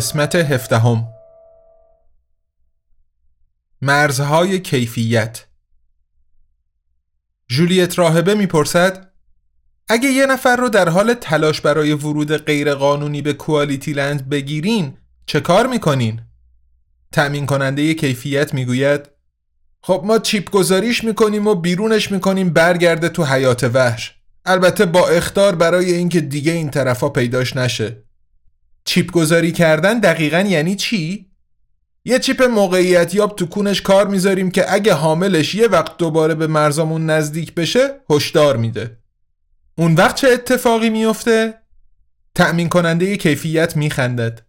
قسمت هفدهم. مرزهای کیفیت. جولیت راهبه می‌پرسد اگه یه نفر رو در حال تلاش برای ورود غیرقانونی به کوالیتی لند بگیرین چه کار می‌کنین؟ تأمین کننده کیفیت می‌گوید خب ما چیپ گذاریش می‌کنیم و بیرونش می‌کنیم برگرده تو حیات وحش. البته با اختار برای اینکه دیگه این طرفا پیداش نشه. چیپ گذاری کردن دقیقا یعنی چی؟ یه چیپ موقعیت یاب تو کونش کار می‌ذاریم که اگه حاملش یه وقت دوباره به مرزامون نزدیک بشه هشدار میده. اون وقت چه اتفاقی میفته؟ تأمین کننده کیفیت میخندد.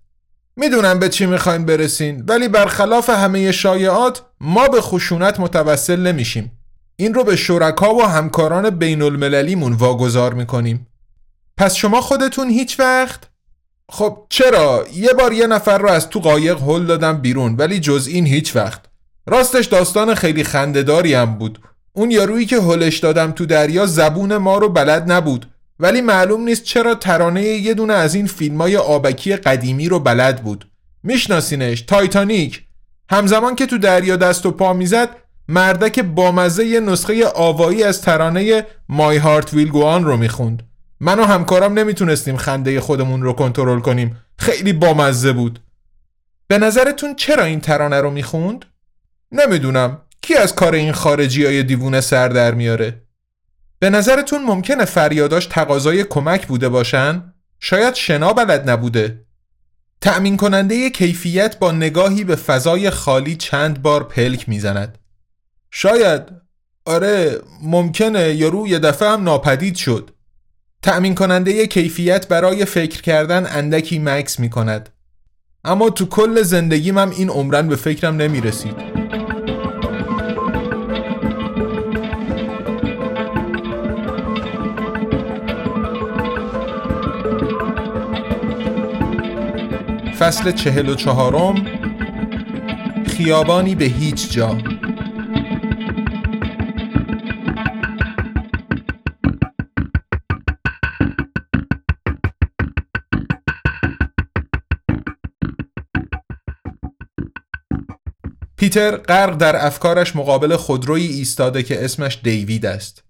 می‌دونم به چی می‌خوایم برسین ولی برخلاف همه شایعات ما به خشونت متوسل نمیشیم. این رو به شرکا و همکاران بین المللیمون واگذار می‌کنیم. پس شما خودتون هیچ وقت خب چرا؟ یه بار یه نفر رو از تو قایق هل دادم بیرون ولی جز این هیچ وقت. راستش داستان خیلی خندهداری هم بود. اون یارویی که هلش دادم تو دریا زبون ما رو بلد نبود. ولی معلوم نیست چرا ترانه یه دونه از این فیلمای آبکی قدیمی رو بلد بود. میشناسینش؟ تایتانیک. همزمان که تو دریا دست و پا می‌زد مردک بامزه یه نسخه آوایی از ترانه مای هارت ویل گوان رو می‌خوند. من و همکارم نمی‌تونستیم خنده خودمون رو کنترل کنیم. خیلی بامزه بود. به نظرتون چرا این ترانه رو می‌خوند؟ نمی‌دونم. کی از کار این خارجی های دیوونه سر در میاره؟ به نظرتون ممکنه فریاداش تقاضای کمک بوده باشن؟ شاید شنا بلد نبوده. تأمین کننده کیفیت با نگاهی به فضای خالی چند بار پلک می‌زند. شاید. آره ممکنه. یا روی دفعه هم ناپدید شد. تأمین کننده کیفیت برای فکر کردن اندکی مکس می کند اما تو کل زندگیم هم این عمرن به فکرم نمی رسید فصل چهل و چهارم. خیابانی به هیچ جا. پیتر غرق در افکارش مقابل خودرویی ایستاده که اسمش دیوید است.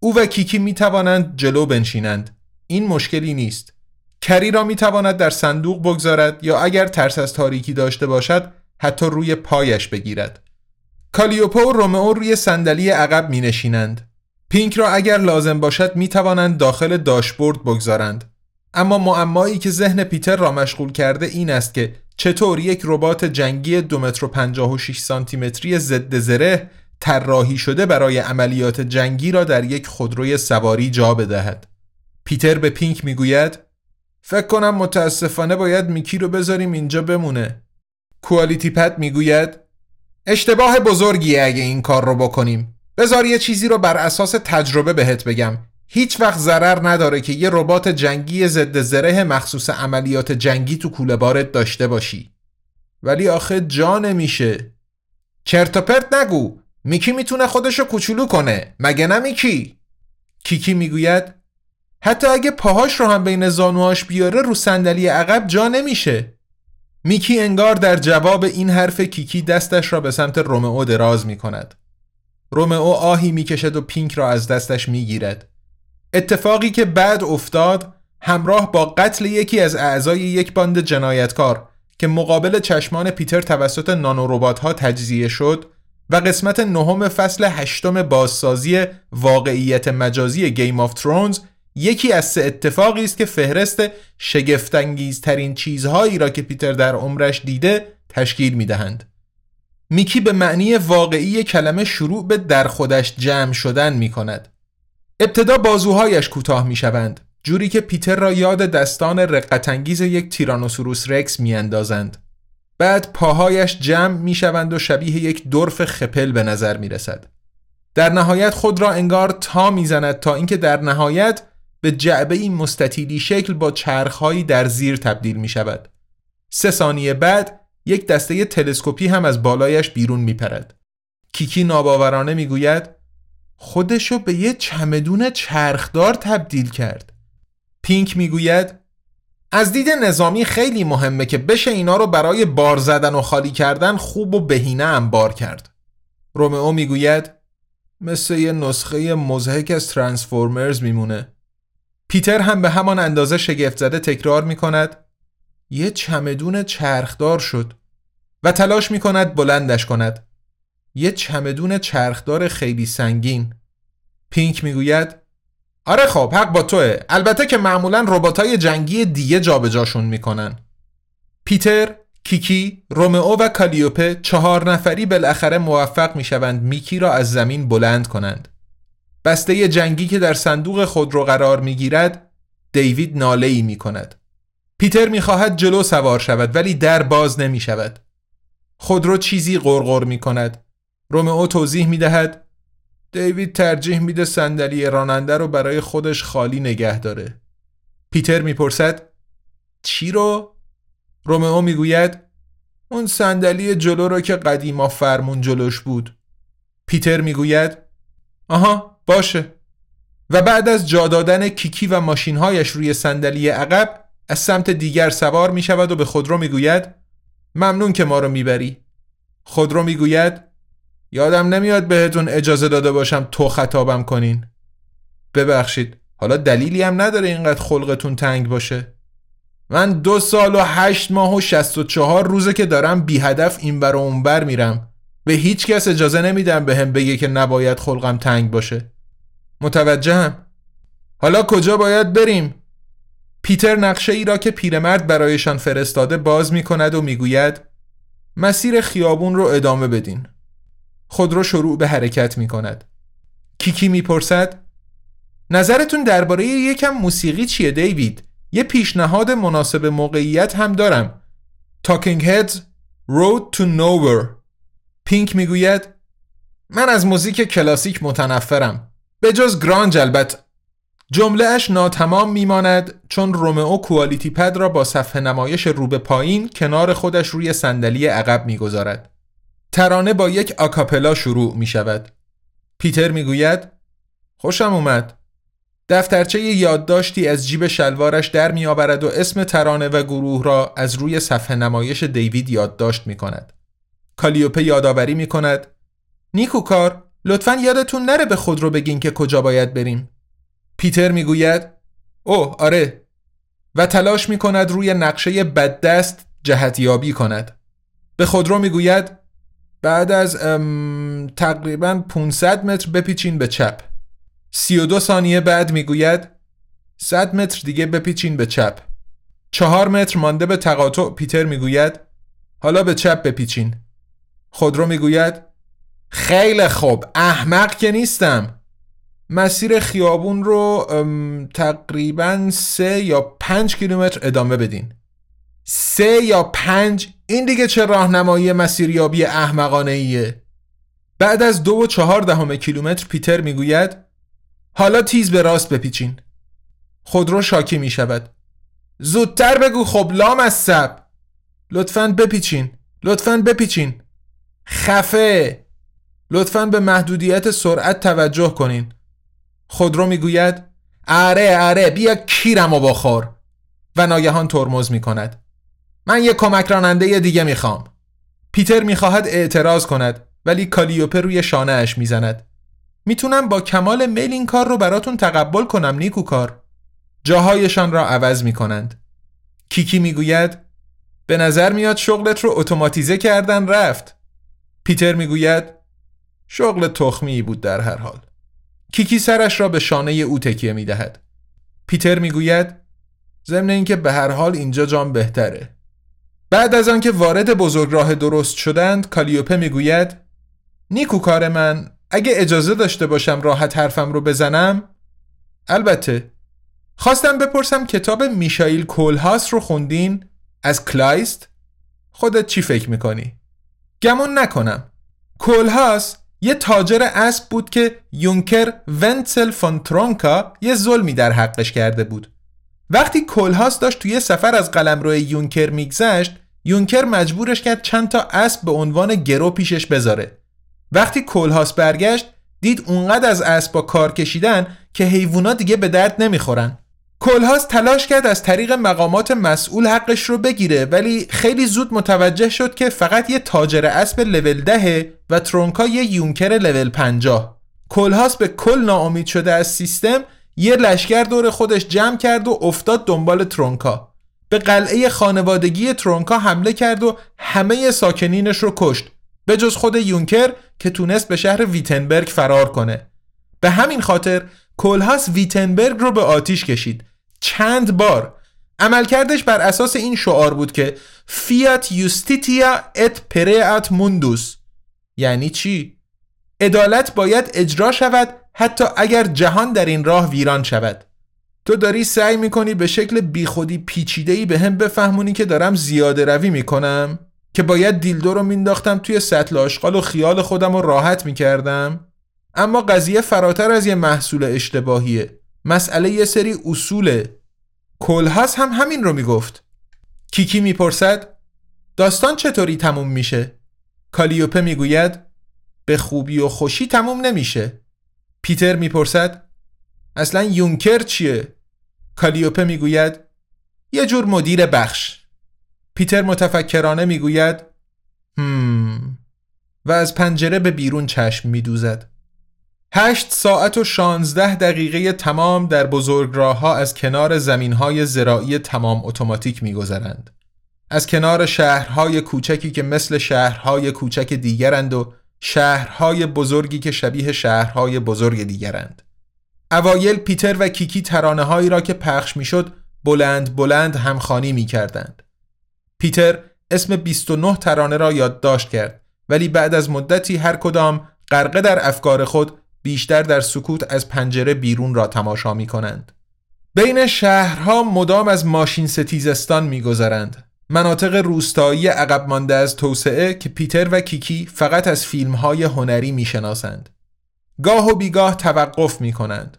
او و کیکی می توانند جلو بنشینند. این مشکلی نیست. کری را می تواند در صندوق بگذارد یا اگر ترس از تاریکی داشته باشد حتی روی پایش بگیرد. کالیوپو و رومئو روی صندلی عقب می نشینند. پینک را اگر لازم باشد می توانند داخل داشبورد بگذارند. اما معمایی که ذهن پیتر را مشغول کرده این است که چطور یک ربات جنگی دو متر و 56 سانتی متری ضد زره طراحی شده برای عملیات جنگی را در یک خودروی سواری جا بدهد. پیتر به پینک می‌گوید فکر کنم متاسفانه باید میکی رو بذاریم اینجا بمونه. کوالیتی پد می‌گوید اشتباه بزرگیه اگه این کار رو بکنیم. بذار یه چیزی رو بر اساس تجربه بهت بگم. هیچ وقت ضرر نداره که یه ربات جنگی ضد زره مخصوص عملیات جنگی تو کوله بارت داشته باشی. ولی آخه جا نمیشه. چرت پرت نگو. میکی می‌تونه خودشو کوچولو کنه. مگه نه میکی؟ کیکی می‌گوید حتی اگه پاهاش رو هم بین زانوهاش بیاره رو صندلی عقب جا نمیشه. میکی انگار در جواب این حرف کیکی دستش را به سمت رومئو دراز می‌کند. رومئو آهی می‌کشد و پینک را از دستش می‌گیرد. اتفاقی که بعد افتاد همراه با قتل یکی از اعضای یک باند جنایتکار که مقابل چشمان پیتر توسط نانوروبات ها تجزیه شد و قسمت نهم فصل هشتم بازسازی واقعیت مجازی Game of Thrones یکی از سه اتفاقی است که فهرست شگفتانگیزترین چیزهایی را که پیتر در عمرش دیده تشکیل می دهند. میکی به معنی واقعی کلمه شروع به در خودش جمع شدن می کند. ابتدا بازوهایش کوتاه می شوند جوری که پیتر را یاد دستان رقتانگیز یک تیرانوسوروس رکس می اندازند. بعد پاهایش جمع می شوند و شبیه یک دورف خپل به نظر می رسد. در نهایت خود را انگار تا می‌زند تا اینکه در نهایت به جعبه این مستطیلی شکل با چرخهایی در زیر تبدیل می شود. سه ثانیه بعد یک دسته تلسکوپی هم از بالایش بیرون می پرد. کیکی ناباورانه می گوید خودشو به یه چمدون چرخدار تبدیل کرد. پینک می گوید از دید نظامی خیلی مهمه که بشه اینا رو برای بار زدن و خالی کردن خوب و بهینه انبار کرد. رومئو می‌گوید مثل یه نسخه مزهک از ترانسفورمرز میمونه. پیتر هم به همان اندازه شگفت زده تکرار می کند یه چمدون چرخدار شد و تلاش می کند بلندش کند. یه چمدون چرخدار خیلی سنگین. پینک می‌گوید آره خب حق با توه البته که معمولا رباتای جنگی دیگه جابجاشون می‌کنن پیتر کیکی، رومئو و کالیوپه چهار نفری بالاخره موفق می‌شوند میکی را از زمین بلند کنند. بسته جنگی که در صندوق خود رو قرار می‌گیرد دیوید ناله ای می کند. پیتر می‌خواهد جلو سوار شود ولی در باز نمی شود. خودرو چیزی غرغر می کند. رومئو توضیح می دهد دیوید ترجیح میده صندلی راننده رو برای خودش خالی نگه داره. پیتر می‌پرسد چی رو؟ رومئو می‌گوید اون صندلی جلو رو که قدیما فرمون جلوش بود. پیتر می‌گوید آها باشه و بعد از جا دادن کیکی و ماشینهایش روی صندلی عقب از سمت دیگر سوار می شود و به خودرو می گوید ممنون که ما رو می‌بری. خودرو می‌گوید یادم نمیاد بهتون اجازه داده باشم تو خطابم کنین. ببخشید حالا دلیلی هم نداره اینقدر خلقتون تنگ باشه. من دو سال و هشت ماه و شست و چهار روزه که دارم بی هدف این بر و بر میرم. به هیچ کس اجازه نمیدم به هم بگه که نباید خلقم تنگ باشه. متوجهم. حالا کجا باید بریم؟ پیتر نقشه ای را که پیرمرد برایشان فرستاده باز می کند و می‌گوید مسیر خیابون رو ادامه بدین. خود رو شروع به حرکت می کند. کیکی می‌پرسد نظرتون درباره یکم موسیقی چیه دیوید؟ یه پیشنهاد مناسب موقعیت هم دارم. Talking Heads Road to Nowhere پینک می‌گوید من از موزیک کلاسیک متنفرم به جز گرانج البته جمله اش ناتمام میماند چون رومئو کوالیتی پد را با صفحه نمایش رو به پایین کنار خودش روی صندلی عقب می‌گذارد. ترانه با یک آکاپلا شروع می شود. پیتر می‌گوید خوشم اومد. دفترچه یادداشتی از جیب شلوارش در می آورد و اسم ترانه و گروه را از روی صفحه نمایش دیوید یادداشت می کند. کالیوپه یادآوری می کند نیکوکار لطفا یادتون نره به خود رو بگین که کجا باید بریم. پیتر می‌گوید اوه آره و تلاش می کند روی نقشه بددست جهتیابی کند. به خودرو می‌گوید بعد از تقریبا 500 متر بپیچین به چپ. 32 ثانیه بعد می‌گوید 100 متر دیگه بپیچین به چپ. 4 متر مانده به تقاطع پیتر می‌گوید حالا به چپ بپیچین. خودرو می‌گوید خیلی خوب احمق که نیستم. مسیر خیابون رو تقریبا سه یا پنج کیلومتر ادامه بدین. سه یا پنج این دیگه چه راهنمایی مسیریابی احمقانه ایه بعد از دو و چهار دهم کیلومتر پیتر می‌گوید حالا تیز به راست بپیچین. خودرو شاکی می شود زودتر بگو خب لام از سب. لطفا بپیچین لطفا بپیچین. خفه. لطفا به محدودیت سرعت توجه کنین. خودرو می‌گوید اره اره بیا کیرم و بخور. و ناگهان ترمز می کند من یک کمک راننده دیگه می‌خوام. پیتر می‌خواهد اعتراض کند ولی کالیوپه روی شانه اش می‌زند. می‌تونم با کمال میل این کار رو براتون تقبل کنم نیکو کار جاهایشان را عوض می‌کنند. کیکی می‌گوید به نظر میاد شغلت رو اتوماتیزه کردن رفت. پیتر می‌گوید شغل تخمی بود در هر حال. کیکی سرش را به شانه او تکیه می‌دهد. پیتر می‌گوید ضمن اینکه به هر حال اینجا جام بهتره. بعد از آنکه وارد بزرگراه درست شدند کالیوپه می‌گوید نیکو کار من اگه اجازه داشته باشم راحت حرفم رو بزنم؟ البته خواستم بپرسم کتاب میشایل کولهاس رو خوندین؟ از کلایست؟ خودت چی فکر می‌کنی؟ گمون نکنم. کولهاس یه تاجر اسب بود که یونکر ونتسل فون ترونکا یه ظلمی در حقش کرده بود. وقتی کلهاس داشت توی سفر از قلمرو یونکر میگذشت یونکر مجبورش کرد چند تا اسب به عنوان گرو پیشش بذاره. وقتی کلهاس برگشت دید اونقدر از اسب با کار کشیدن که حیوونا دیگه به درد نمی‌خورن. کلهاس تلاش کرد از طریق مقامات مسئول حقش رو بگیره ولی خیلی زود متوجه شد که فقط یه تاجر اسب لول ده و ترونکا یه یونکر لول 50 کلهاس به کل ناامید شده از سیستم یه لشکر دور خودش جمع کرد و افتاد دنبال ترونکا. به قلعه خانوادگی ترونکا حمله کرد و همه ساکنینش رو کشت به جز خود یونکر که تونست به شهر ویتنبرگ فرار کنه. به همین خاطر کلهاس ویتنبرگ رو به آتیش کشید. چند بار. عملکردش بر اساس این شعار بود که فیات یوستیتیا ات پرئت موندوس یعنی چی؟ عدالت باید اجرا شود حتی اگر جهان در این راه ویران شود. تو داری سعی می‌کنی به شکل بیخودی پیچیدهی به هم بفهمونی که دارم زیاده روی می‌کنم؟ که باید دیلدو رو مینداختم توی سطل آشغال و خیال خودم رو راحت می‌کردم؟ اما قضیه فراتر از یه محصول اشتباهیه. مسئله یه سری اصوله. کلهاس هم همین رو می‌گفت. کیکی می‌پرسد داستان چطوری تموم میشه؟ کالیوپه می‌گوید به خوبی و خوشی تموم نمیشه. پیتر می‌پرسد اصلا یونکر چیه؟ کالیوپه می‌گوید یه جور مدیر بخش پیتر متفکرانه می‌گوید هم و از پنجره به بیرون چشم میدوزد هشت ساعت و شانزده دقیقه تمام در بزرگراه ها از کنار زمین های زراعی تمام اتوماتیک میگذرند. از کنار شهرهای کوچکی که مثل شهرهای کوچک دیگرند و شهرهای بزرگی که شبیه شهرهای بزرگ دیگرند. اوایل پیتر و کیکی ترانه هایی را که پخش می‌شد بلند بلند همخانی می کردند. پیتر اسم 29 ترانه را یادداشت کرد ولی بعد از مدتی هر کدام غرقه در افکار خود بیشتر در سکوت از پنجره بیرون را تماشا می کنند. بین شهرها مدام از ماشین ستیزستان میگذرند. مناطق روستایی عقب مانده از توسعه که پیتر و کیکی فقط از فیلم های هنری می‌شناسند. گاه و بیگاه توقف می کنند.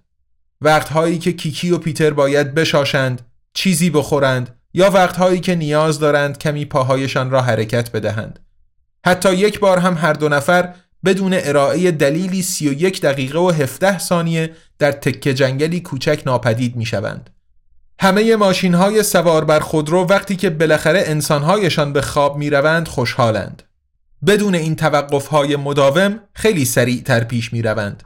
وقتهایی که کیکی و پیتر باید بشاشند، چیزی بخورند یا وقتهایی که نیاز دارند کمی پاهایشان را حرکت بدهند. حتی یک بار هم هر دو نفر بدون ارائه دلیلی 31 دقیقه و 17 ثانیه در تکه جنگلی کوچک ناپدید می شوند. همه ماشین های سوار بر خودرو وقتی که بالاخره انسانهایشان به خواب می روند خوشحالند. بدون این توقف های مداوم خیلی سریع تر پیش می روند.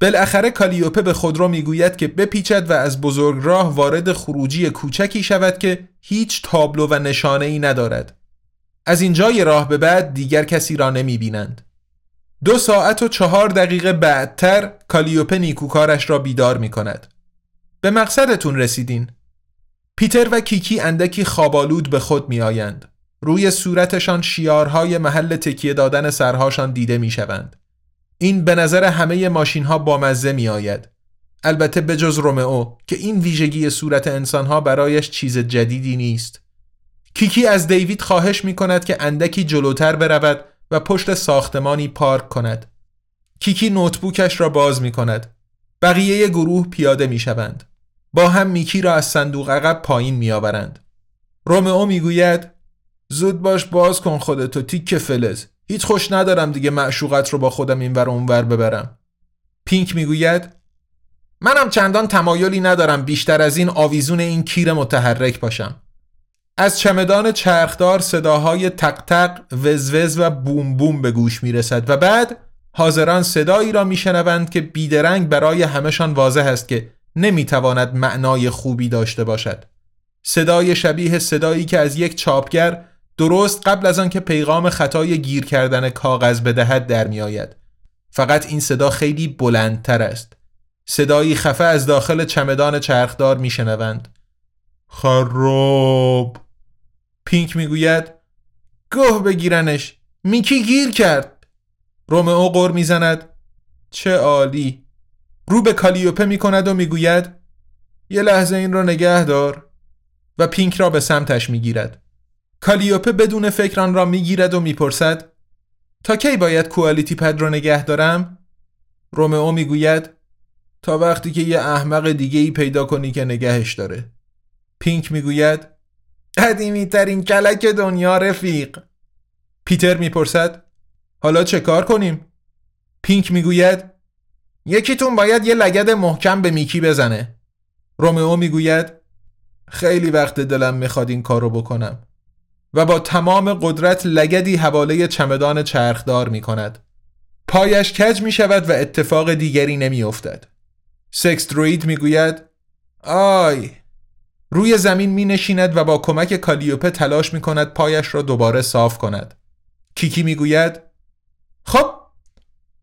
بالاخره کالیوپه به خودرو می‌گوید که بپیچد و از بزرگ راه وارد خروجی کوچکی شود که هیچ تابلو و نشانه ای ندارد. از اینجای راه به بعد دیگر کسی را نمی بینند. دو ساعت و چهار دقیقه بعدتر کالیوپه نیکوکارش را بیدار می کند. به مقصدتون رسیدین. پیتر و کیکی اندکی خوابالود به خود می آیند. روی صورتشان شیارهای محل تکیه دادن سرهاشان دیده می شوند. این به نظر همه ماشین ها بامزه می آید. البته به جز رومئو که این ویژگی صورت انسانها برایش چیز جدیدی نیست. کیکی از دیوید خواهش می کند که اندکی جلوتر برود و پشت ساختمانی پارک کند. کیکی نوتبوکش را باز می کند. بقیه گروه پیاده می شوند. با هم میکی را از صندوق عقب پایین می آورند. رومئو می گوید زود باش باز کن خودتو تیک فلز. هیچ خوش ندارم دیگه معشوقت رو با خودم این ور اونور ببرم. پینک می‌گوید منم چندان تمایلی ندارم بیشتر از این آویزون این کیر متحرک باشم. از چمدان چرخدار صداهای تق وزوز و بوم بوم به گوش می رسد و بعد حاضران صدایی را میشنوند که بیدرنگ برای همشان واضح است که نمی‌تواند معنای خوبی داشته باشد صدای شبیه صدایی که از یک چاپگر درست قبل از آنکه پیغام خطای گیر کردن کاغذ بدهد در می آید. فقط این صدا خیلی بلندتر است. صدایی خفه از داخل چمدان چرخدار می شنوند. خراب پینک می‌گوید گوه بگیرنش میکی گیر کرد رومئو قر می‌زند چه عالی رو به کالیوپه می‌کند و می‌گوید یه لحظه این را نگه دار و پینک را به سمتش می‌گیرد. کالیوپه بدون فکر آن را می‌گیرد و می‌پرسد تا کی باید کوالیتی پد را نگه دارم؟ رومئو می‌گوید تا وقتی که یه احمق دیگه ای پیدا کنی که نگهش داره. پینک می‌گوید قدیمی ترین کلک دنیا رفیق. پیتر می‌پرسد حالا چه کار کنیم؟ پینک می‌گوید یکیتون باید یه لگد محکم به میکی بزنه رومئو می‌گوید خیلی وقت دلم می‌خواد این کارو بکنم و با تمام قدرت لگدی حواله چمدان چرخدار می‌کند پایش کج می شود و اتفاق دیگری نمی افتد. سکس دروید می گوید آی روی زمین می نشیند و با کمک کالیوپه تلاش می کند پایش را دوباره صاف کند. کیکی می گوید خب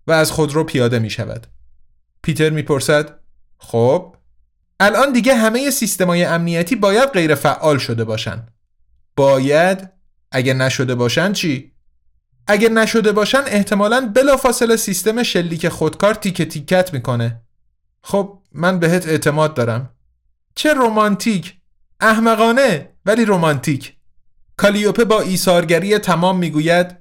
و از خودرو پیاده می شود. پیتر می پرسد خب الان دیگه همه سیستمای امنیتی باید غیر فعال شده باشن. باید اگه نشده باشن چی؟ اگه نشده باشن احتمالا بلافاصله سیستم شلیک خودکار تیکه تیکت می‌کنه. خب من بهت اعتماد دارم. چه رومانتیک احمقانه ولی رومانتیک کالیوپه با ایثارگری تمام می‌گوید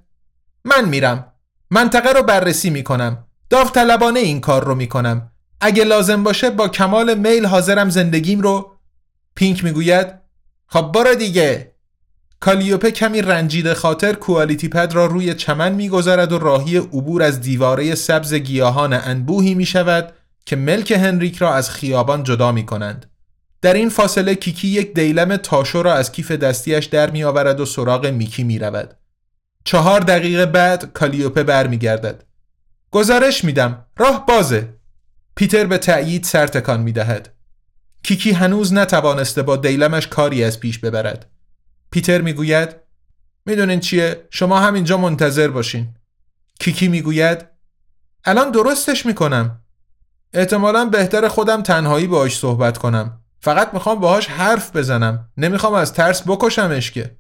من میرم منطقه رو بررسی می‌کنم داوطلبانه این کار رو می‌کنم اگه لازم باشه با کمال میل حاضرم زندگیم رو پینک می‌گوید خب برو دیگه کالیوپه کمی رنجیده خاطر کوالیتی پد را روی چمن می‌گذارد و راهی عبور از دیواره سبز گیاهان انبوهی می شود که ملک هنریک را از خیابان جدا می کنند. در این فاصله کیکی یک دیلم تاشو را از کیف دستیش در می آورد و سراغ میکی می رود. چهار دقیقه بعد کالیوپه برمیگردد. گزارش میدم. راه بازه. پیتر به تأیید سر تکان می دهد. کیکی هنوز نتوانسته با دیلمش کاری از پیش ببرد. پیتر می‌گوید می‌دونین چیه شما همینجا منتظر باشین کیکی می‌گوید الان درستش می‌کنم احتمالا بهتر خودم تنهایی باهاش صحبت کنم فقط می‌خوام باهاش حرف بزنم نمی‌خوام از ترس بکشمش که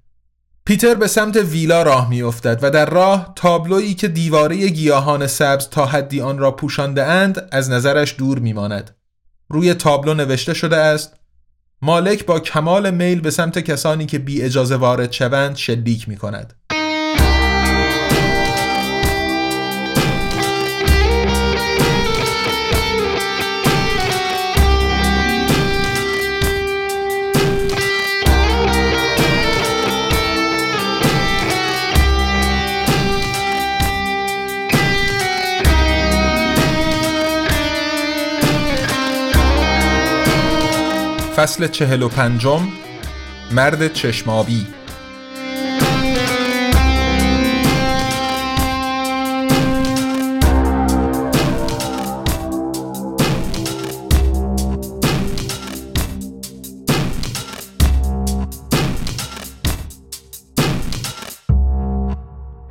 پیتر به سمت ویلا راه میافتد و در راه تابلویی که دیواره گیاهان سبز تا حدی آن را پوشانده اند از نظرش دور میماند روی تابلو نوشته شده است مالک با کمال میل به سمت کسانی که بی اجازه وارد شوند شلیک می کند. فصل چهل و پنجم مرد چشمابی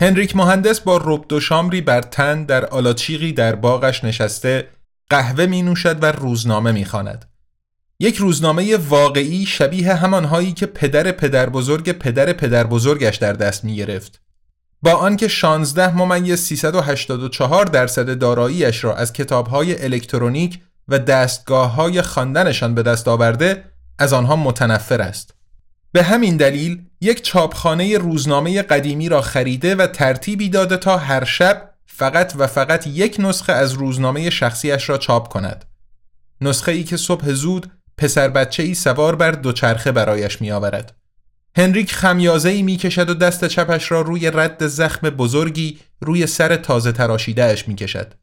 هنریک مهندس با رب و شامری بر تن در آلاچیقی در باغش نشسته قهوه می نوشد و روزنامه می خاند. یک روزنامه واقعی شبیه همانهایی که پدر پدر بزرگ پدر پدر بزرگش در دست می گرفت. با آنکه 16 ممیز 384 درصد داراییش را از کتابهای الکترونیک و دستگاه های خواندنشان به دست آورده از آنها متنفر است. به همین دلیل یک چاپخانه روزنامه قدیمی را خریده و ترتیبی داده تا هر شب فقط و فقط یک نسخه از روزنامه شخصیش را چاپ کند. نسخه ای که صبح زود پسر بچه ای سوار بر دوچرخه برایش می آورد. هنریک خمیازه ای می کشد و دست چپش را روی رد زخم بزرگی روی سر تازه تراشیده اش می کشد.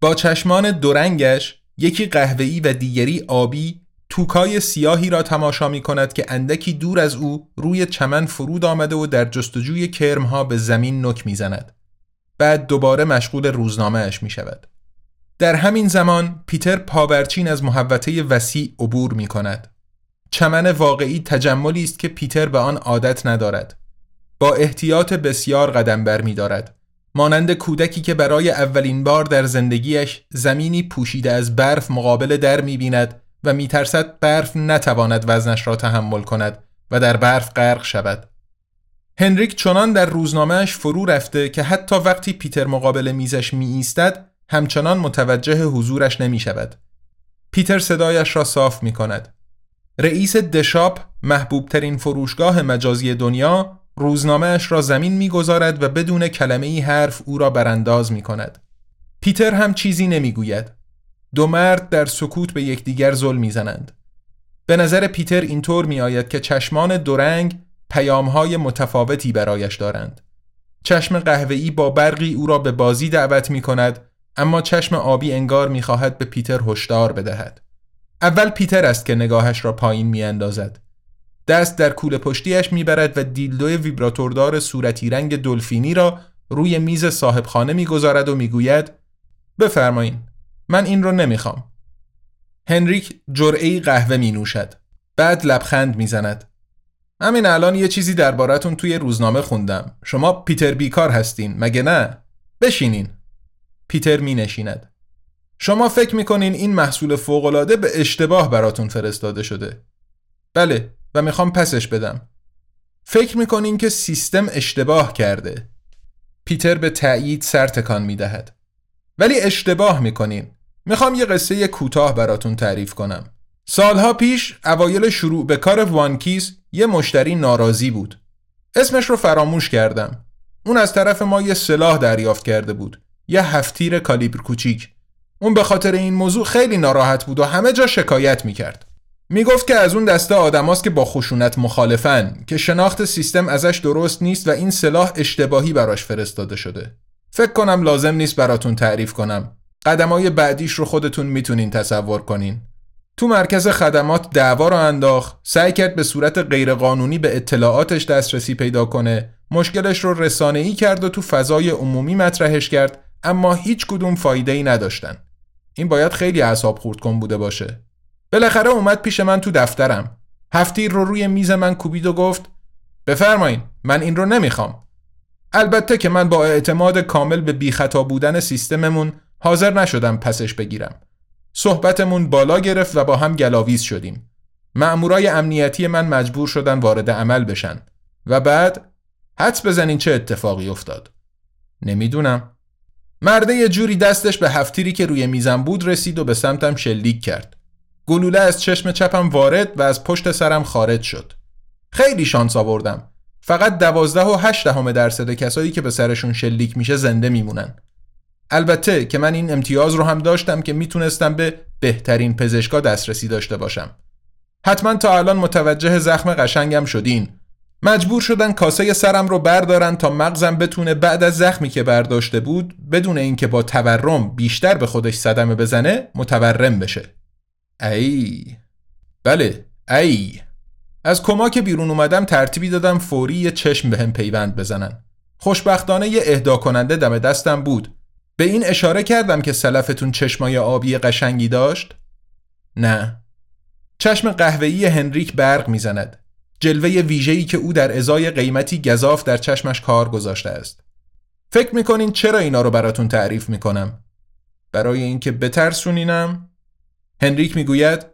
با چشمان دورنگش یکی قهوه‌ای و دیگری آبی توکای سیاهی را تماشا می کند که اندکی دور از او روی چمن فرود آمده و در جستجوی کرمها به زمین نک می زند. بعد دوباره مشغول روزنامه اش می شود. در همین زمان پیتر پاورچین از محوطه وسیع عبور می کند. چمن واقعی تجملی است که پیتر به آن عادت ندارد. با احتیاط بسیار قدم بر می دارد. مانند کودکی که برای اولین بار در زندگیش زمینی پوشیده از برف مقابل در می بیند و می ترسد برف نتواند وزنش را تحمل کند و در برف غرق شود. هنریک چنان در روزنامهش فرو رفته که حتی وقتی پیتر مقابل میزش می ایستد همچنان متوجه حضورش نمی شود. پیتر صدایش را صاف می کند. رئیس دشاپ محبوب ترین فروشگاه مجازی دنیا روزنامهش را زمین می‌گذارد و بدون کلمه ای حرف او را برانداز می کند. پیتر هم چیزی نمی‌گوید. دو مرد در سکوت به یکدیگر ظلم می‌زنند. به نظر پیتر اینطور می آید که چشمان دورنگ پیامهای متفاوتی برایش دارند. چشم قهوه‌ای با برقی او را به بازی دعوت می کند اما چشم آبی انگار می خواهد به پیتر هشدار بدهد. اول پیتر است که نگاهش را پایین می اندازد. دست در کوله پشتیش می‌برد و دیلدوی ویبراتوردار صورتی رنگ دلفینی را روی میز صاحبخانه می‌گذارد و می‌گوید بفرمایین من این رو نمی‌خوام. هنریک جرعه قهوه می نوشد بعد لبخند می‌زند. همین الان یه چیزی دربارتون توی روزنامه خوندم. شما پیتر بیکار هستین مگه نه؟ بشینین. پیتر می نشیند شما فکر می‌کنین این محصول فوقالعاده به اشتباه براتون فرستاده شده. بله و می‌خوام پسش بدم. فکر می‌کنین که سیستم اشتباه کرده. پیتر به تأیید سر تکان می‌دهد. ولی اشتباه می‌کنین. می‌خوام یه قصه کوتاه براتون تعریف کنم. سالها پیش اوایل شروع به کار وانکیز یه مشتری ناراضی بود. اسمش رو فراموش کردم. اون از طرف ما یه سلاح دریافت کرده بود. یه هفتیر کالیبر کوچیک. اون به خاطر این موضوع خیلی ناراحت بود و همه جا شکایت می‌کرد. می‌گفت که از اون دسته آدماست که با خشونت مخالفن که شناخت سیستم ازش درست نیست و این سلاح اشتباهی براش فرستاده شده. فکر کنم لازم نیست براتون تعریف کنم. قدمای بعدیش رو خودتون می‌تونین تصور کنین. تو مرکز خدمات دعوا رو انداخت سعی کرد به صورت غیرقانونی به اطلاعاتش دسترسی پیدا کنه مشکلش رو رسانه ای کرد و تو فضای عمومی مطرحش کرد. اما هیچ کدوم فایده ای نداشتن. این باید خیلی اعصاب خورد کن بوده باشه. بالاخره اومد پیش من تو دفترم. هفتیر رو روی میز من کوبید و گفت بفرمایین من این رو نمی‌خوام. البته که من با اعتماد کامل به بیخطا بودن سیستممون حاضر نشدم پسش بگیرم. صحبتمون بالا گرفت و با هم گلاویز شدیم. مأمورای امنیتی من مجبور شدن وارد عمل بشن. و بعد حدس بزنین چه اتفاقی افتاد. نمی‌دونم. مرده یه جوری دستش به هفتیری که روی میزم بود رسید و به سمتم شلیک کرد. گلوله از چشم چپم وارد و از پشت سرم خارج شد. خیلی شانس آوردم. فقط دوازده و هشت دهم درصد کسایی که به سرشون شلیک میشه زنده میمونن. البته که من این امتیاز رو هم داشتم که می‌تونستم به بهترین پزشکا دسترسی داشته باشم. حتما تا الان متوجه زخم قشنگم شدین. مجبور شدن کاسه سرم رو بردارن تا مغزم بتونه بعد از زخمی که برداشته بود بدون اینکه با تورم بیشتر به خودش صدمه بزنه متورم بشه. ای. بله ای. از کما که بیرون اومدم ترتیبی دادم فوری یه چشم بهم پیوند بزنن. خوشبختانه یه اهدا کننده دم دستم بود. به این اشاره کردم که سلفتون چشمای آبی قشنگی داشت؟ نه. چشم قهوه‌ای هنریک برق می‌زند. جلوه ویژه‌ای که او در ازای قیمتی گذاف در چشمش کار گذاشته است. فکر می‌کنین چرا اینا رو براتون تعریف می‌کنم؟ برای اینکه بترسونینم؟ هنریک می‌گوید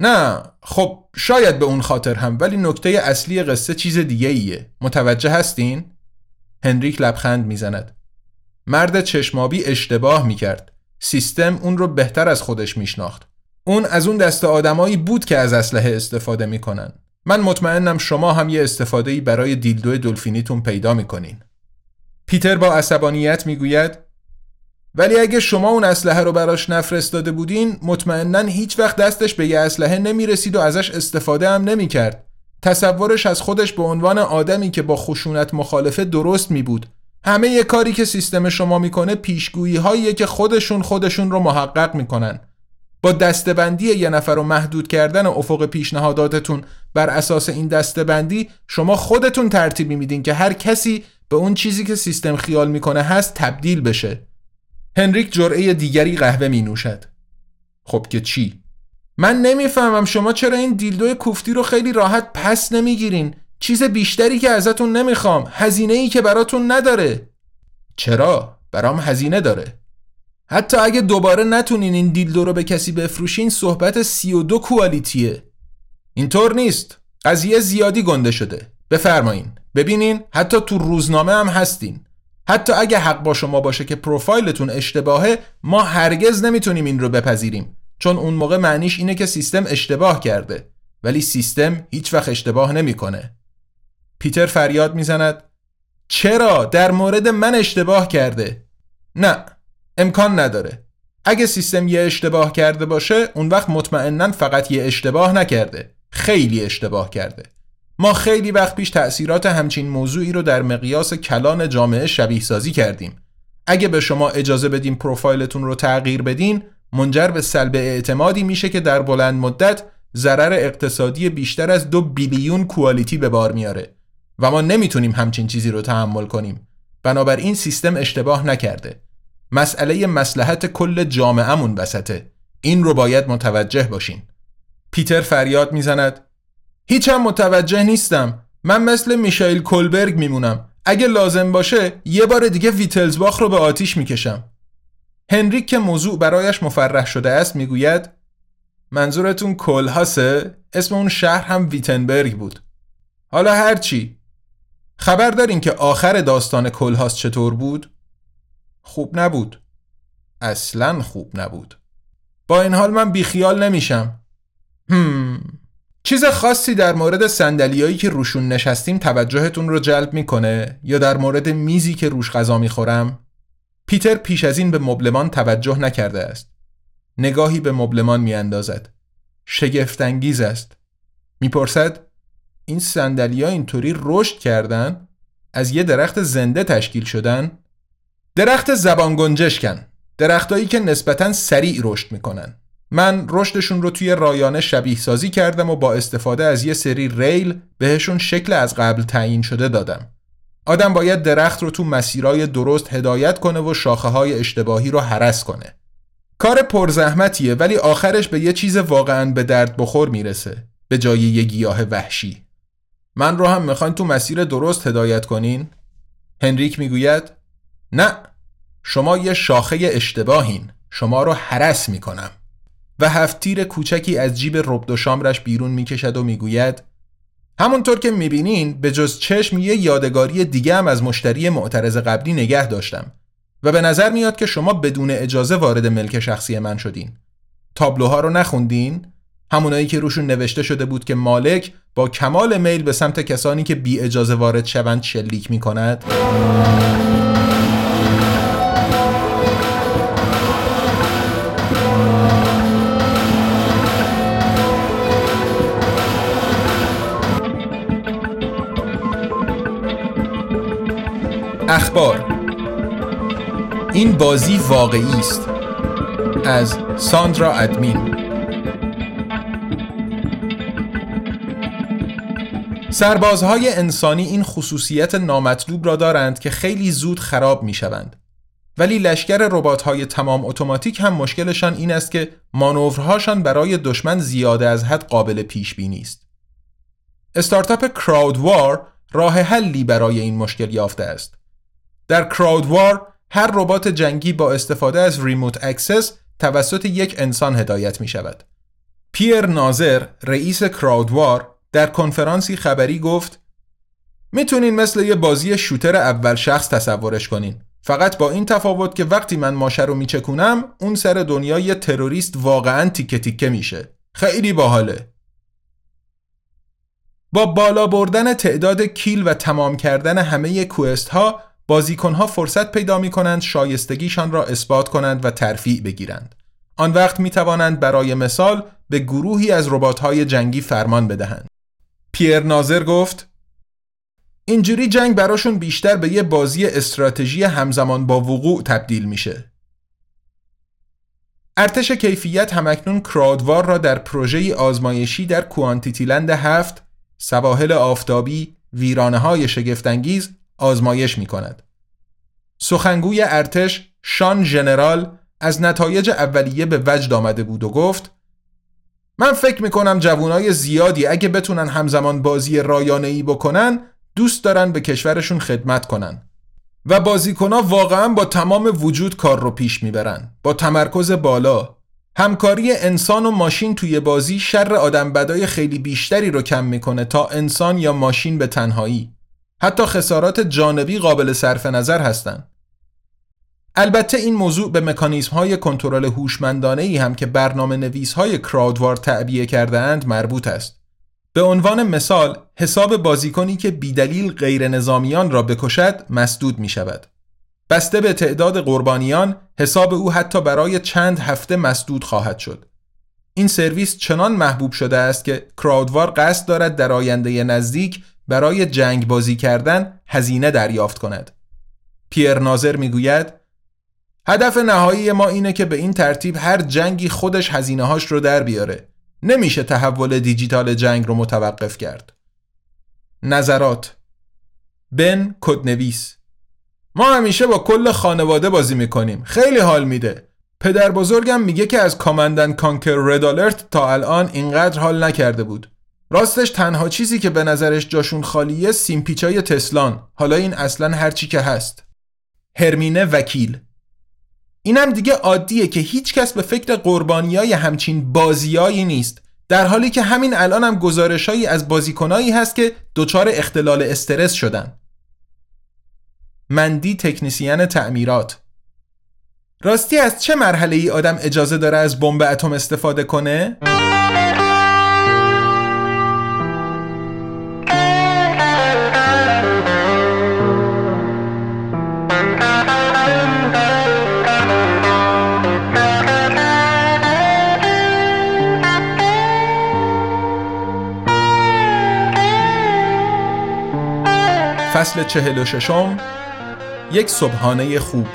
نه خب شاید به اون خاطر هم ولی نکته اصلی قصه چیز دیگه ایه متوجه هستین؟ هنریک لبخند می‌زند. مرد چشمابی اشتباه می‌کرد. سیستم اون رو بهتر از خودش میشناخت. اون از اون دست آدمایی بود که از اسلحه استفاده می‌کنن. من مطمئنم شما هم یه استفاده برای دیلدو دلفینیتون پیدا می‌کنین پیتر با عصبانیت می‌گوید ولی اگه شما اون اسلحه رو براش نفرستاده بودین مطمئنا هیچ وقت دستش به یه اسلحه نمی‌رسید و ازش استفاده هم نمی‌کرد. تصورش از خودش به عنوان آدمی که با خشونت مخالفه درست می بود. همه یه کاری که سیستم شما می‌کنه پیشگویی هاییه که خودشون خودشون رو محقق می‌کنن. با دستبندی یه نفر رو محدود کردن افق پیشنهاداتتون بر اساس این دستبندی شما خودتون ترتیبی میدین که هر کسی به اون چیزی که سیستم خیال می‌کنه هست تبدیل بشه. هنریک جرعه دیگری قهوه می نوشد. خب که چی؟ من نمی‌فهمم شما چرا این دیلدو کوفتی رو خیلی راحت پس نمی‌گیرین چیز بیشتری که ازتون نمی‌خوام هزینه ای که براتون نداره چرا؟ برام هزینه داره حتی اگه دوباره نتونین این دیلدو رو به کسی بفروشین صحبت 32 کوالیتیه. اینطور نیست. قضیه زیادی گنده شده. بفرمایین. ببینین حتی تو روزنامه هم هستین. حتی اگه حق با شما باشه که پروفایلتون اشتباهه ما هرگز نمی‌تونیم این رو بپذیریم. چون اون موقع معنیش اینه که سیستم اشتباه کرده. ولی سیستم هیچ وقت اشتباه نمی‌کنه. پیتر فریاد می‌زند. چرا؟ در مورد من اشتباه کرده؟ نه. امکان نداره. اگه سیستم یه اشتباه کرده باشه اون وقت مطمئنا فقط یه اشتباه نکرده. خیلی اشتباه کرده. ما خیلی وقت پیش تأثیرات همچین موضوعی رو در مقیاس کلان جامعه شبیه سازی کردیم. اگه به شما اجازه بدیم پروفایلتون رو تغییر بدین منجر به سلب اعتمادی میشه که در بلند مدت ضرر اقتصادی بیشتر از دو بیلیون کوالیتی به بار میاره. و ما نمی‌تونیم همچین چیزی رو تحمل کنیم. بنابراین سیستم اشتباه نکرده. مسئله مسلحت کل جامعهمون وسطه. این رو باید متوجه باشین. پیتر فریاد می‌زند. هیچم متوجه نیستم. من مثل میشایل کلبرگ میمونم. اگه لازم باشه یه بار دیگه ویتلزباخ رو به آتیش می‌کشم. هنریک که موضوع برایش مفرح شده است می‌گوید منظورتون کلهاسه؟ اسم اون شهر هم ویتنبرگ بود. حالا هرچی خبر دارین که آخر داستان کلهاس چطور بود؟ خوب نبود. اصلا خوب نبود. با این حال من بیخیال نمیشم. هم. چیز خاصی در مورد سندلیایی که روشون نشستیم توجهتون رو جلب می‌کنه یا در مورد میزی که روش غذا می‌خورم؟ پیتر پیش از این به مبلمان توجه نکرده است. نگاهی به مبلمان میاندازد. شگفتانگیز است. می‌پرسد این سندلی ها اینطوری رشد کردن؟ از یه درخت زنده تشکیل شدن؟ درخت زبان گنجشکن درختایی که نسبتا سریع رشد می‌کنن. من رشدشون رو توی رایانه شبیه سازی کردم و با استفاده از یه سری ریل بهشون شکل از قبل تعیین شده دادم. آدم باید درخت رو تو مسیرهای درست هدایت کنه و شاخه های اشتباهی رو حرس کنه. کار پرزحمتیه ولی آخرش به یه چیز واقعا به درد بخور می‌رسه. به جای یه گیاه وحشی. من رو هم می‌خواین تو مسیر درست هدایت کنین؟ هنریک می‌گوید نه شما یه شاخه اشتباهین. شما رو حرس می‌کنم. و هفتیر کوچکی از جیب ربد و شامرش بیرون می‌کشد و می‌گوید همونطور که می‌بینین به جز چشم یه یادگاری دیگه هم از مشتری معترض قبلی نگه داشتم. و به نظر میاد که شما بدون اجازه وارد ملک شخصی من شدین. تابلوها رو نخوندین؟ همونایی که روشون نوشته شده بود که مالک با کمال میل به سمت کسانی که بی اجازه وارد شوند شلیک می کند اخبار این بازی واقعی است از ساندرا ادمین سربازهای انسانی این خصوصیت نامطلوب را دارند که خیلی زود خراب می شوند. ولی لشکر ربات‌های تمام اتوماتیک هم مشکلشان این است که مانورهاشان برای دشمن زیاده از حد قابل پیش بینی است. استارتاپ Crowd War راه حلی برای این مشکل یافته است. در Crowd War هر ربات جنگی با استفاده از remote access توسط یک انسان هدایت می شود. پیر ناظر رئیس Crowd War در کنفرانسی خبری گفت می‌تونین مثل یه بازی shooter اول شخص تصورش کنین. فقط با این تفاوت که وقتی من ماشه رو میچکونم اون سر دنیا یه تروریست واقعا تیکه تیکه میشه. خیلی باحاله. با بالا بردن تعداد کیل و تمام کردن همه کوست ها بازیکن ها فرصت پیدا می کنند شایستگیشان را اثبات کنند و ترفیع بگیرند آن وقت می توانند برای مثال به گروهی از ربات های جنگی فرمان بدهند پیر ناظر گفت اینجوری جنگ براشون بیشتر به یه بازی استراتژی همزمان با وقوع تبدیل میشه. ارتش کیفیت همکنون کرادوار را در پروژه آزمایشی در کوانتیتیلند هفت سواحل آفتابی ویرانه های شگفتانگیز آزمایش می کند. سخنگوی ارتش شان ژنرال از نتایج اولیه به وجد آمده بود و گفت من فکر می‌کنم جوانای زیادی اگه بتونن همزمان بازی رایانه ای بکنن دوست دارن به کشورشون خدمت کنن. و بازیکنها واقعا با تمام وجود کار رو پیش می‌برن. با تمرکز بالا. همکاری انسان و ماشین توی بازی شر آدم بدای خیلی بیشتری رو کم می‌کنه تا انسان یا ماشین به تنهایی. حتی خسارات جانبی قابل صرف نظر هستند. البته این موضوع به مکانیزم های کنترل هوشمندانه ای هم که برنامه نویس های کراودوار تعبیه کرده اند مربوط است. به عنوان مثال حساب بازیکنی که بیدلیل غیر نظامیان را بکشد مسدود می شود. بسته به تعداد قربانیان حساب او حتی برای چند هفته مسدود خواهد شد. این سرویس چنان محبوب شده است که کراودوار قصد دارد در آینده نزدیک برای جنگ بازی کردن هزینه دریافت کند. پیر ناظر می‌گوید هدف نهایی ما اینه که به این ترتیب هر جنگی خودش هزینه هاش رو در بیاره. نمیشه تحول دیجیتال جنگ رو متوقف کرد. نظرات بن کدنویس ما همیشه با کل خانواده بازی می‌کنیم. خیلی حال میده. پدر بزرگم میگه که از کامندن کانکر رد آلرت تا الان اینقدر حال نکرده بود. راستش تنها چیزی که به نظرش جاشون خالیه سیمپیچای تسلان. حالا این اصلا هرچی که هست. هرمینه وکیل اینم دیگه عادیه که هیچ کس به فکر قربانیای همچین بازیایی نیست در حالی که همین الان هم گزارشهایی از بازیکنایی هست که دچار اختلال استرس شدن مندی تکنیسیان تعمیرات راستی از چه مرحله ای آدم اجازه داره از بمب اتم استفاده کنه؟ فصل چهل و ششم یک صبحانه خوب.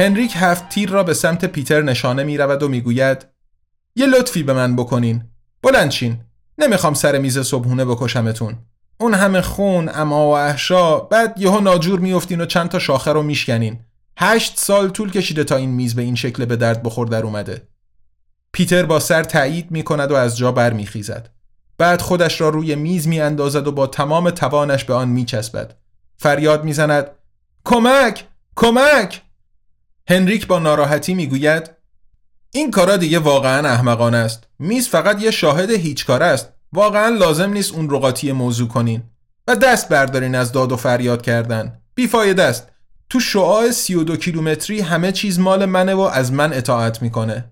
هنریک هفت تیر را به سمت پیتر نشانه می رود و می‌گوید یه لطفی به من بکنین بلند چین نمی‌خوام سر میز صبحونه بکشمتون اون همه خون اما و احشا بعد یهو ناجور میافتین و چند تا شاخه رو میشکنین هشت سال طول کشیده تا این میز به این شکل به درد بخور در اومده پیتر با سر تایید می کند و از جا برمیخیزد بعد خودش را روی میز می اندازد و با تمام توانش به آن می چسبد. فریاد می زند کمک! کمک! هنریک با ناراحتی می‌گوید این کارا دیگه واقعا احمقانه است. میز فقط یه شاهد هیچ کار است. واقعا لازم نیست اون رقاتی موضوع کنین. و دست بردارین از داد و فریاد کردن. بیفایده است. تو شعاع 32 کیلومتری همه چیز مال منه و از من اطاعت می‌کنه.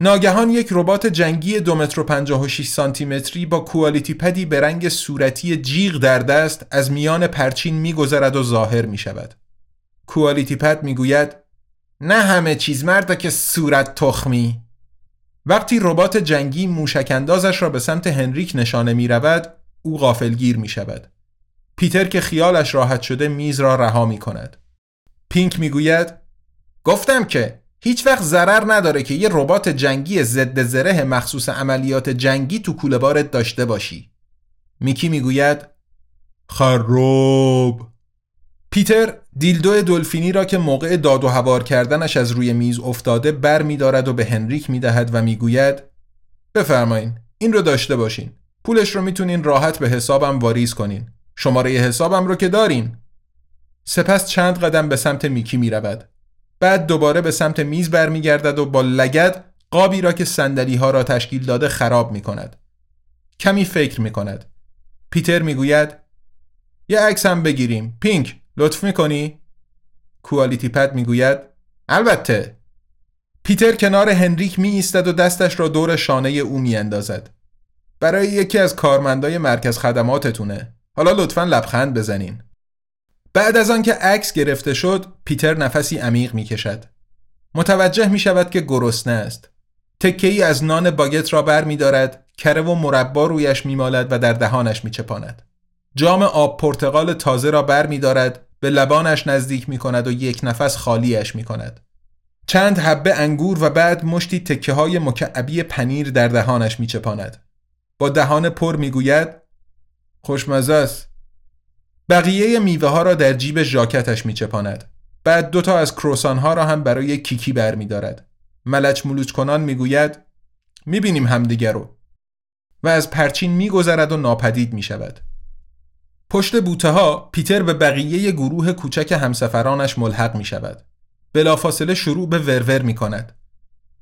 ناگهان یک ربات جنگی دو متر و 56 سانتی متری با کوالیتی پدی به رنگ صورتی جیغ در دست از میان پرچین میگذرد و ظاهر می شود. کوالیتی پد می‌گوید نه همه چیز مردا که صورت تخمی. وقتی ربات جنگی موشک اندازش را به سمت هنریک نشانه می رود او غافلگیر می شود پیتر که خیالش راحت شده میز را رها می کند پینک می گوید گفتم که هیچ وقت ضرر نداره که یه ربات جنگی ضد زره مخصوص عملیات جنگی تو کوله بارت داشته باشی. میکی می‌گوید خراب. پیتر دیلدو دلفینی را که موقع داد و هوار کردنش از روی میز افتاده بر می دارد و به هنریک می دهد و می گوید بفرمایین این رو داشته باشین. پولش رو می‌تونین راحت به حسابم واریز کنین. شماره حسابم رو که دارین. سپس چند قدم به سمت میکی می رود بعد دوباره به سمت میز برمیگردد و با لگد قابی را که سندلی ها را تشکیل داده خراب می کند کمی فکر می کند پیتر می گوید یه عکس هم بگیریم. پینک. لطف می‌کنی؟ کوالیتی پد می‌گوید البته پیتر کنار هنریک می ایستد و دستش را دور شانه او می اندازد. برای یکی از کارمندای مرکز خدماتتونه. حالا لطفا لبخند بزنین. بعد از آنکه عکس گرفته شد، پیتر نفسی عمیق می کشد. متوجه می شود که گرسنه است. تکه ای از نان باگت را بر می دارد، کره و مربا رویش می مالد و در دهانش می چپاند. جام آب پرتقال تازه را بر می دارد به لبانش نزدیک می کند و یک نفس خالیش می کند. چند حبه انگور و بعد مشتی تکه های مکعبی پنیر در دهانش می چپاند. با دهان پر می‌گوید خوشمزه است. بقیه میوه ها را در جیب ژاکتش میچپاند بعد دوتا از کروسان ها را هم برای کیکی برمیدارد ملچ ملوچ کنان می‌گوید می‌بینیم همدیگر رو. و از پرچین میگذرد و ناپدید می‌شود پشت بوته ها پیتر به بقیه گروه کوچک همسفرانش ملحق می شود. بلافاصله شروع به ورور می کند.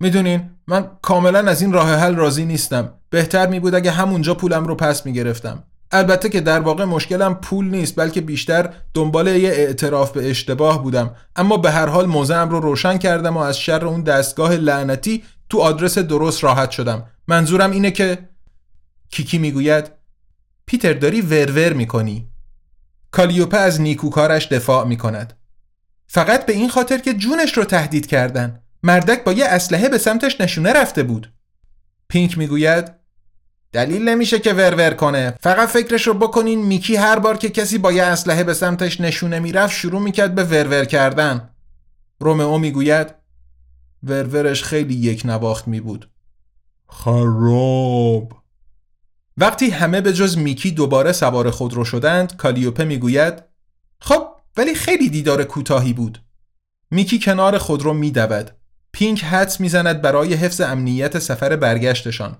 می‌دونین من کاملا از این راه حل راضی نیستم. بهتر می بود اگه همونجا پولم رو پس می گرفتم. البته که در واقع مشکلم پول نیست بلکه بیشتر دنبال یه اعتراف به اشتباه بودم اما به هر حال موضعم رو روشن کردم و از شر اون دستگاه لعنتی تو آدرس درست راحت شدم منظورم اینه که کیکی می‌گوید پیتر داری ورور می‌کنی. کالیوپه از نیکوکارش دفاع می‌کند. فقط به این خاطر که جونش رو تهدید کردن. مردک با یه اسلحه به سمتش نشونه رفته بود. پینک می‌گوید دلیل نمیشه که ورور کنه. فقط فکرش رو بکنین میکی هر بار که کسی با یه اسلحه به سمتش نشونه می‌رفت شروع می‌کرد به ورور کردن. رومئو می‌گوید ورورش خیلی یک نواخت می بود خراب. وقتی همه به جز میکی دوباره سوار خودرو شدند کالیوپه می‌گوید خب ولی خیلی دیدار کوتاهی بود. میکی کنار خودرو میدود. پینک حدس می‌زند برای حفظ امنیت سفر برگشتشان.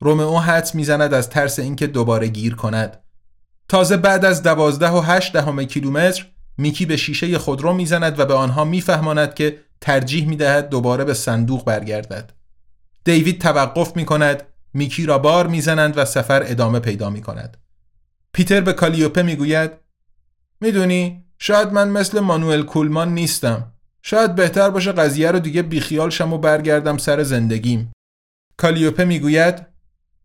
رومئو حدس می‌زند از ترس اینکه دوباره گیر کند. تازه بعد از دوازده و هشت دهم کیلومتر میکی به شیشه خودرو می‌زند و به آنها میفهماند که ترجیح می‌دهد دوباره به صندوق برگردد. دیوید توقف می کند میکی را بار می‌زنند و سفر ادامه پیدا می کند. پیتر به کالیوپه می‌گوید می‌دونی شاید من مثل مانوئل کولمان نیستم. شاید بهتر باشه قضیه رو دیگه بیخیال شم و برگردم سر زندگیم. کالیوپه می‌گوید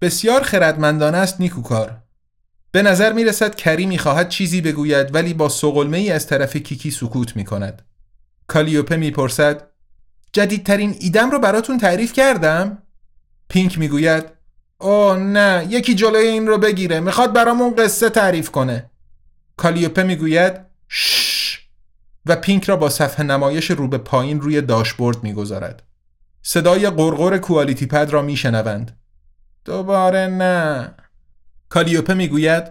بسیار خردمندانه است نیکوکار. به نظر می رسد کری می خواهد چیزی بگوید ولی با سقلمه ای از طرف کیکی سکوت می کند. کالیوپه می پرسد جدیدترین ایدم رو براتون تعریف کردم؟ پینک می‌گوید اوه نه یکی جلوی این رو بگیره. می‌خواد برامون قصه تعریف کنه. کالیوپه می‌گوید شش و پینک را با صفحه نمایش رو به پایین روی داشبورد می‌گذارد. صدای قرقر کوالیتی پد را میشنوند. دوباره نه. کالیوپه می‌گوید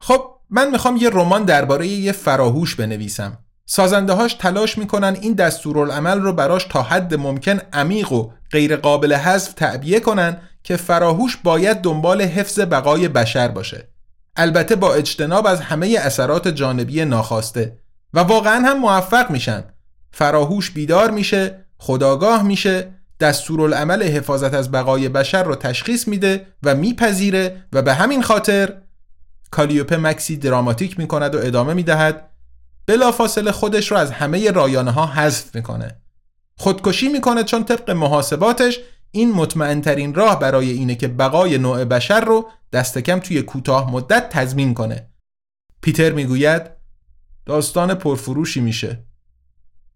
خب من می‌خوام یه رمان درباره یه فراهوش بنویسم. سازنده هاش تلاش می‌کنن این دستورالعمل رو براش تا حد ممکن عمیق و غیر قابل حذف تعبیه کنن که فراهوش باید دنبال حفظ بقای بشر باشه. البته با اجتناب از همه اثرات جانبی ناخواسته و واقعا هم موفق میشن. فراهوش بیدار میشه خداگاه میشه دستورالعمل حفاظت از بقای بشر رو تشخیص میده و میپذیره و به همین خاطر کالیوپه مکسی دراماتیک می‌کند و ادامه می‌دهد. بلافاصله خودش رو از همه رایانه ها حذف می‌کنه. خودکشی می‌کنه چون طبق محاسباتش این مطمئن ترین راه برای اینه که بقای نوع بشر رو دست کم توی کوتاه مدت تضمین کنه. پیتر می‌گوید داستان پرفروشی میشه.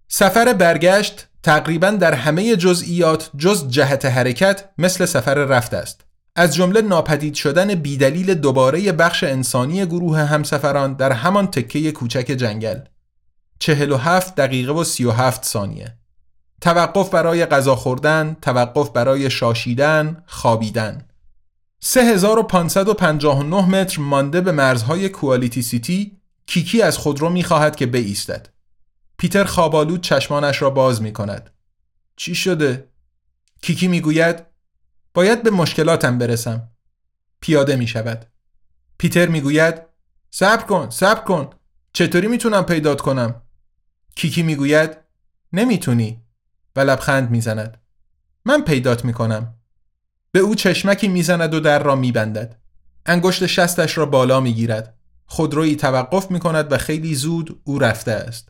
سفر برگشت تقریبا در همه جزئیات جز جهت حرکت مثل سفر رفت است. از جمله ناپدید شدن بیدلیل دوباره بخش انسانی گروه همسفران در همان تکه کوچک جنگل. 47 دقیقه و 37 ثانیه. توقف برای غذا خوردن، توقف برای شاشیدن، خوابیدن 3559 متر مانده به مرزهای کوالیتی سیتی کیکی از خودرو می‌خواهد که بایستد. پیتر خوابالود چشمانش را باز می کند. چی شده؟ کیکی می‌گوید باید به مشکلاتم برسم. پیاده می شود. پیتر می‌گوید صبر کن صبر کن چطوری می‌تونم پیدات کنم؟ کیکی می‌گوید نمی‌تونی و لبخند می‌زند. من پیدات می‌کنم. به او چشمکی می‌زند و در را میبندد. انگشت شستش را بالا می‌گیرد. خودرویی توقف می‌کند و خیلی زود او رفته است.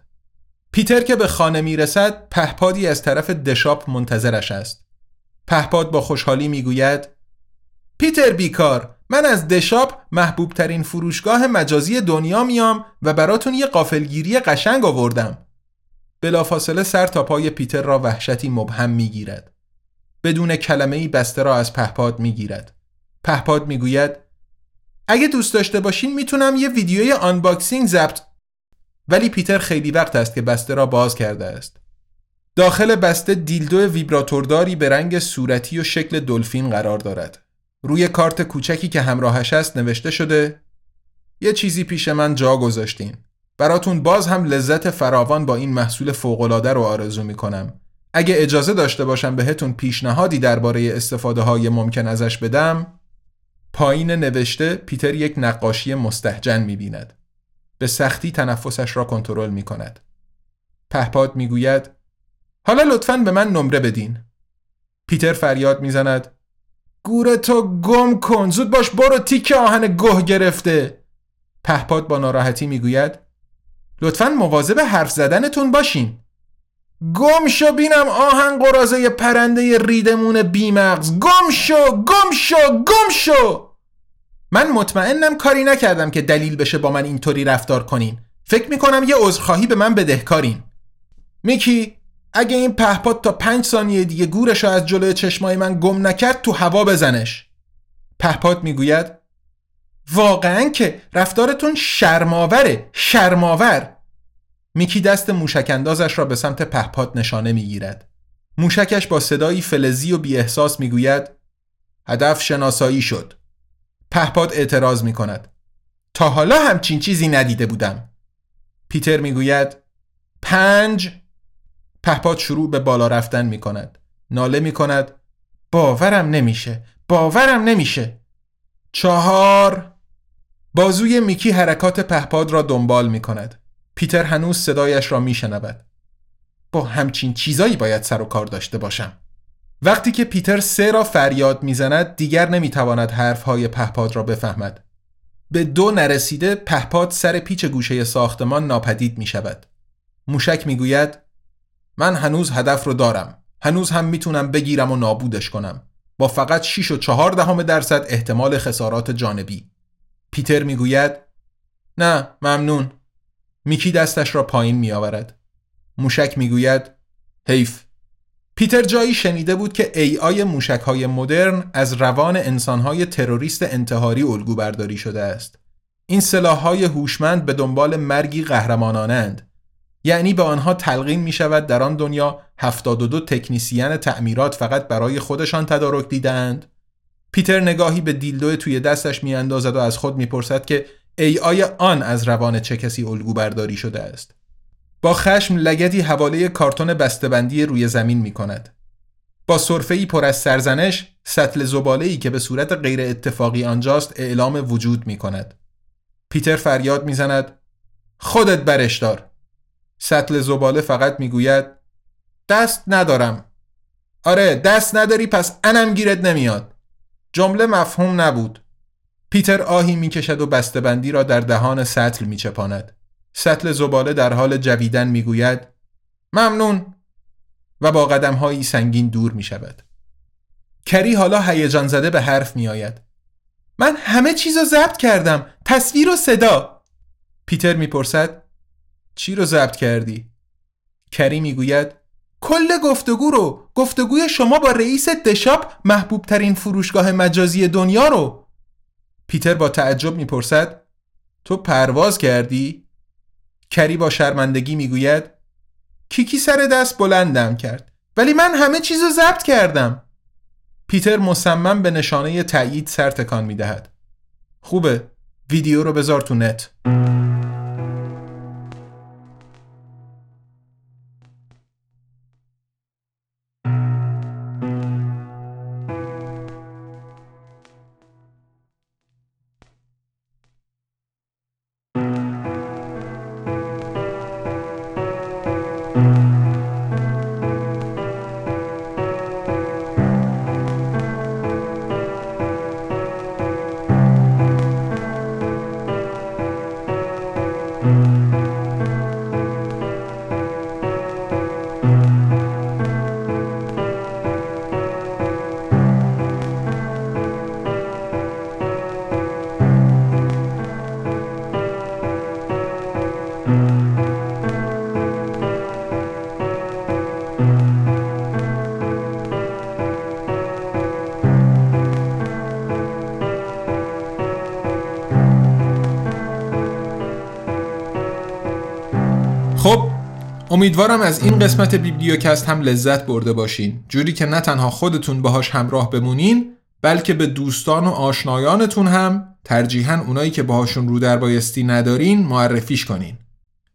پیتر که به خانه می‌رسد پهپادی از طرف دشاپ منتظرش است. پهپاد با خوشحالی می‌گوید پیتر بیکار من از دشاپ محبوب ترین فروشگاه مجازی دنیا میام و براتون یه قافلگیری قشنگ آوردم. بلافاصله سر تا پای پیتر را وحشتی مبهم می‌گیرد. بدون کلمه ای بسته را از پهپاد می‌گیرد. پهپاد می‌گوید اگه دوست داشته باشین می‌تونم یه ویدیوی unboxing ضبط ولی پیتر خیلی وقت است که بسته را باز کرده است. داخل بسته دیلدو ویبراتورداری به رنگ صورتی و شکل دلفین قرار دارد. روی کارت کوچکی که همراهش است نوشته شده یه چیزی پیش من جا گذاشتین براتون باز هم لذت فراوان با این محصول فوقالعاده رو آرزو می‌کنم اگه اجازه داشته باشم بهتون پیشنهادی درباره استفاده های ممکن ازش بدم پایین نوشته پیتر یک نقاشی مستحجن می‌بیند به سختی تنفسش را کنترل می کند. پهپاد می گوید حالا لطفا به من نمره بدین. پیتر فریاد می‌زند گوره تو گم کن زود باش برو تیک آهن گه گرفته پهپاد با ناراحتی می‌گوید لطفا مواظب حرف زدنتون باشین. گم شو بینم آهن قرازه پرنده ریدمون بیمغز. گم شو گم شو گم شو. من مطمئنم کاری نکردم که دلیل بشه با من اینطوری رفتار کنین. فکر می‌کنم یه عذرخواهی به من بدهکارین میکی اگه این پهپاد تا پنج ثانیه دیگه گورش از جلوی چشمای من گم نکرد تو هوا بزنش. پهپاد می‌گوید واقعا که رفتارتون شرماوره شرماور میکی دست موشک اندازش را به سمت پهپاد نشانه می‌گیرد. موشکش با صدایی فلزی و بی احساس می‌گوید هدف شناسایی شد. پهپاد اعتراض می کند تا حالا همچین چیزی ندیده بودم. پیتر می‌گوید پنج. پهپاد شروع به بالا رفتن می کند ناله می کند باورم نمیشه باورم نمیشه. چهار. بازوی میکی حرکات پهپاد را دنبال می کند پیتر هنوز صدایش را می شنود با همچین چیزایی باید سر و کار داشته باشم. وقتی که پیتر سه را فریاد می‌زند دیگر نمی‌تواند حرفهای پهپاد را بفهمد. به دو نرسیده پهپاد سر پیچ گوشه ساختمان ناپدید می شود موشک می‌گوید من هنوز هدف رو دارم. هنوز هم می‌تونم بگیرم و نابودش کنم. با فقط 6 و 4 دهم درصد احتمال خسارات جانبی. پیتر می‌گوید نه ممنون میکی دستش را پایین میآورد موشک می‌گوید حیف پیتر جایی شنیده بود که ای آی موشک های مدرن از روان انسان های تروریست انتحاری الگو برداری شده است. این سلاح های هوشمند به دنبال مرگی قهرمانانند. یعنی به آنها تلقین می شود در آن دنیا 72 تکنیسیان تعمیرات فقط برای خودشان تدارک دیدند. پیتر نگاهی به دیلدو توی دستش می اندازد و از خود می پرسد که ای آی آن از روان چه کسی الگو برداری شده است. با خشم لگدی حواله کارتون بسته‌بندی روی زمین می کند. با ای پر از سرزنش سطل زباله که به صورت غیر اتفاقی آنجاست اعلام وجود می کند. پیتر فریاد می‌زند خودت برش دار. سطل زباله فقط می‌گوید دست ندارم. آره دست نداری پس انم گیرت نمیاد. جمله مفهوم نبود. پیتر آهی می‌کشد و بسته‌بندی را در دهان سطل میچپاند. سطل زباله در حال جویدن می‌گوید ممنون و با قدم هایی سنگین دور می شود. کری حالا هیجان زده به حرف می آید. من همه چیز رو ضبط کردم تصویر و صدا پیتر می‌پرسد چی رو ضبط کردی؟ کری می‌گوید کل گفتگو رو گفتگوی شما با رئیس دشاپ محبوب ترین فروشگاه مجازی دنیا رو. پیتر با تعجب می‌پرسد تو پرواز کردی؟ کری با شرمندگی می‌گوید کیکی سر دست بلندم کرد ولی من همه چیز رو ضبط کردم. پیتر مصمم به نشانه تایید سر تکان می‌دهد. خوبه ویدیو رو بذار تو نت. امیدوارم از این قسمت بیبلیوکست هم لذت برده باشین جوری که نه تنها خودتون باهاش همراه بمونین بلکه به دوستان و آشنایانتون هم ترجیحاً اونایی که باهاشون رو در بایستی ندارین معرفیش کنین.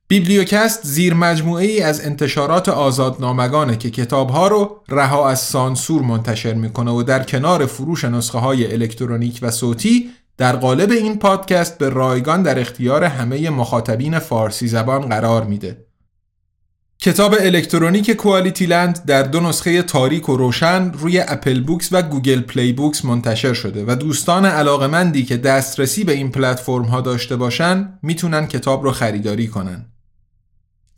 بیبلیوکست زیر مجموعه ای از انتشارات آزادنامگانه که کتابها رو رها از سانسور منتشر می‌کنه و در کنار فروش نسخه های الکترونیک و صوتی در قالب این پادکست به رایگان در اختیار همه مخاطبین فارسی زبان قرار میده. کتاب الکترونیک QualityLand در دو نسخه تاریک و روشن روی Apple Books و Google Play Books منتشر شده و دوستان علاقمندی که دسترسی به این پلتفرم ها داشته باشن می‌تونن کتاب رو خریداری کنن.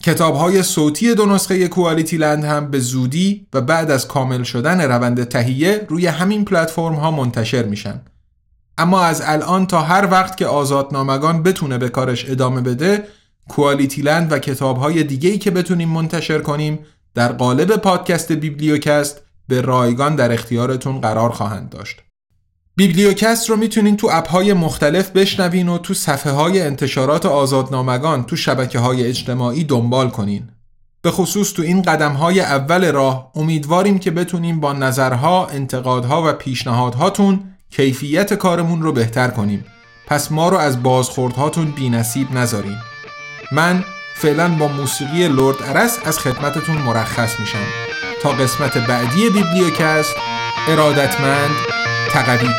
کتاب های صوتی دو نسخه QualityLand هم به زودی و بعد از کامل شدن روند تهیه روی همین پلتفرم ها منتشر میشن. اما از الان تا هر وقت که آزادنامگان بتونه به کارش ادامه بده کوالیتی لند و کتاب های دیگه‌ای که بتونیم منتشر کنیم در قالب پادکست بیبلیوکست به رایگان در اختیارتون قرار خواهند داشت. بیبلیوکست رو می‌تونین تو اپ های مختلف بشنوین و تو صفحه های انتشارات آزادنامگان تو شبکه های اجتماعی دنبال کنین. به خصوص تو این قدم های اول راه امیدواریم که بتونیم با نظرها، انتقادها و پیشنهادهاتون کیفیت کارمون رو بهتر کنیم. پس ما رو از بازخوردهاتون بی نصیب نذارین. من فعلا با موسیقی لورد ارس از خدمتتون مرخص میشم. تا قسمت بعدی بیبلیوکست ارادتمند تقوی.